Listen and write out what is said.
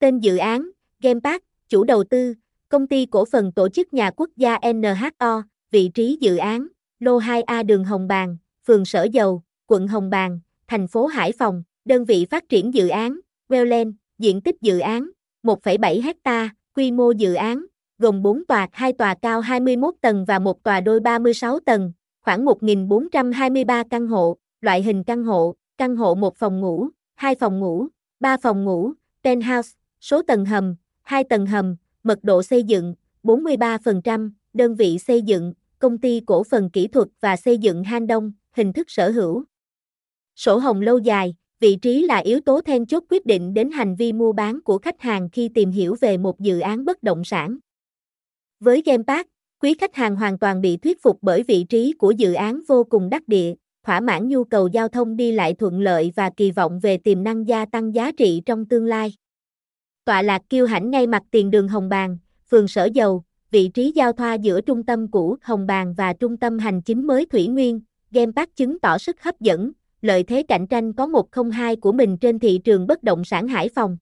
Tên dự án, Game Park, chủ đầu tư, công ty cổ phần tổ chức nhà quốc gia NHO, vị trí dự án, lô 2A đường Hồng Bàng, phường Sở Dầu, quận Hồng Bàng, thành phố Hải Phòng, đơn vị phát triển dự án, Wellland, diện tích dự án, 1,7 hecta, quy mô dự án, gồm 4 tòa, 2 tòa cao 21 tầng và 1 tòa đôi 36 tầng, khoảng 1.423 căn hộ, loại hình căn hộ, căn hộ 1 phòng ngủ, 2 phòng ngủ, 3 phòng ngủ, penthouse, số tầng hầm, hai tầng hầm, mật độ xây dựng, 43%, đơn vị xây dựng, công ty cổ phần kỹ thuật và xây dựng Han Đông, hình thức sở hữu. Sổ hồng lâu dài, vị trí là yếu tố then chốt quyết định đến hành vi mua bán của khách hàng khi tìm hiểu về một dự án bất động sản. Với Game Park, quý khách hàng hoàn toàn bị thuyết phục bởi vị trí của dự án vô cùng đắc địa, thỏa mãn nhu cầu giao thông đi lại thuận lợi và kỳ vọng về tiềm năng gia tăng giá trị trong tương lai. Tọa lạc kiêu hãnh ngay mặt tiền đường Hồng Bàng, phường Sở Dầu, vị trí giao thoa giữa trung tâm cũ Hồng Bàng và trung tâm hành chính mới Thủy Nguyên, Game Park chứng tỏ sức hấp dẫn, lợi thế cạnh tranh có 102 của mình trên thị trường bất động sản Hải Phòng.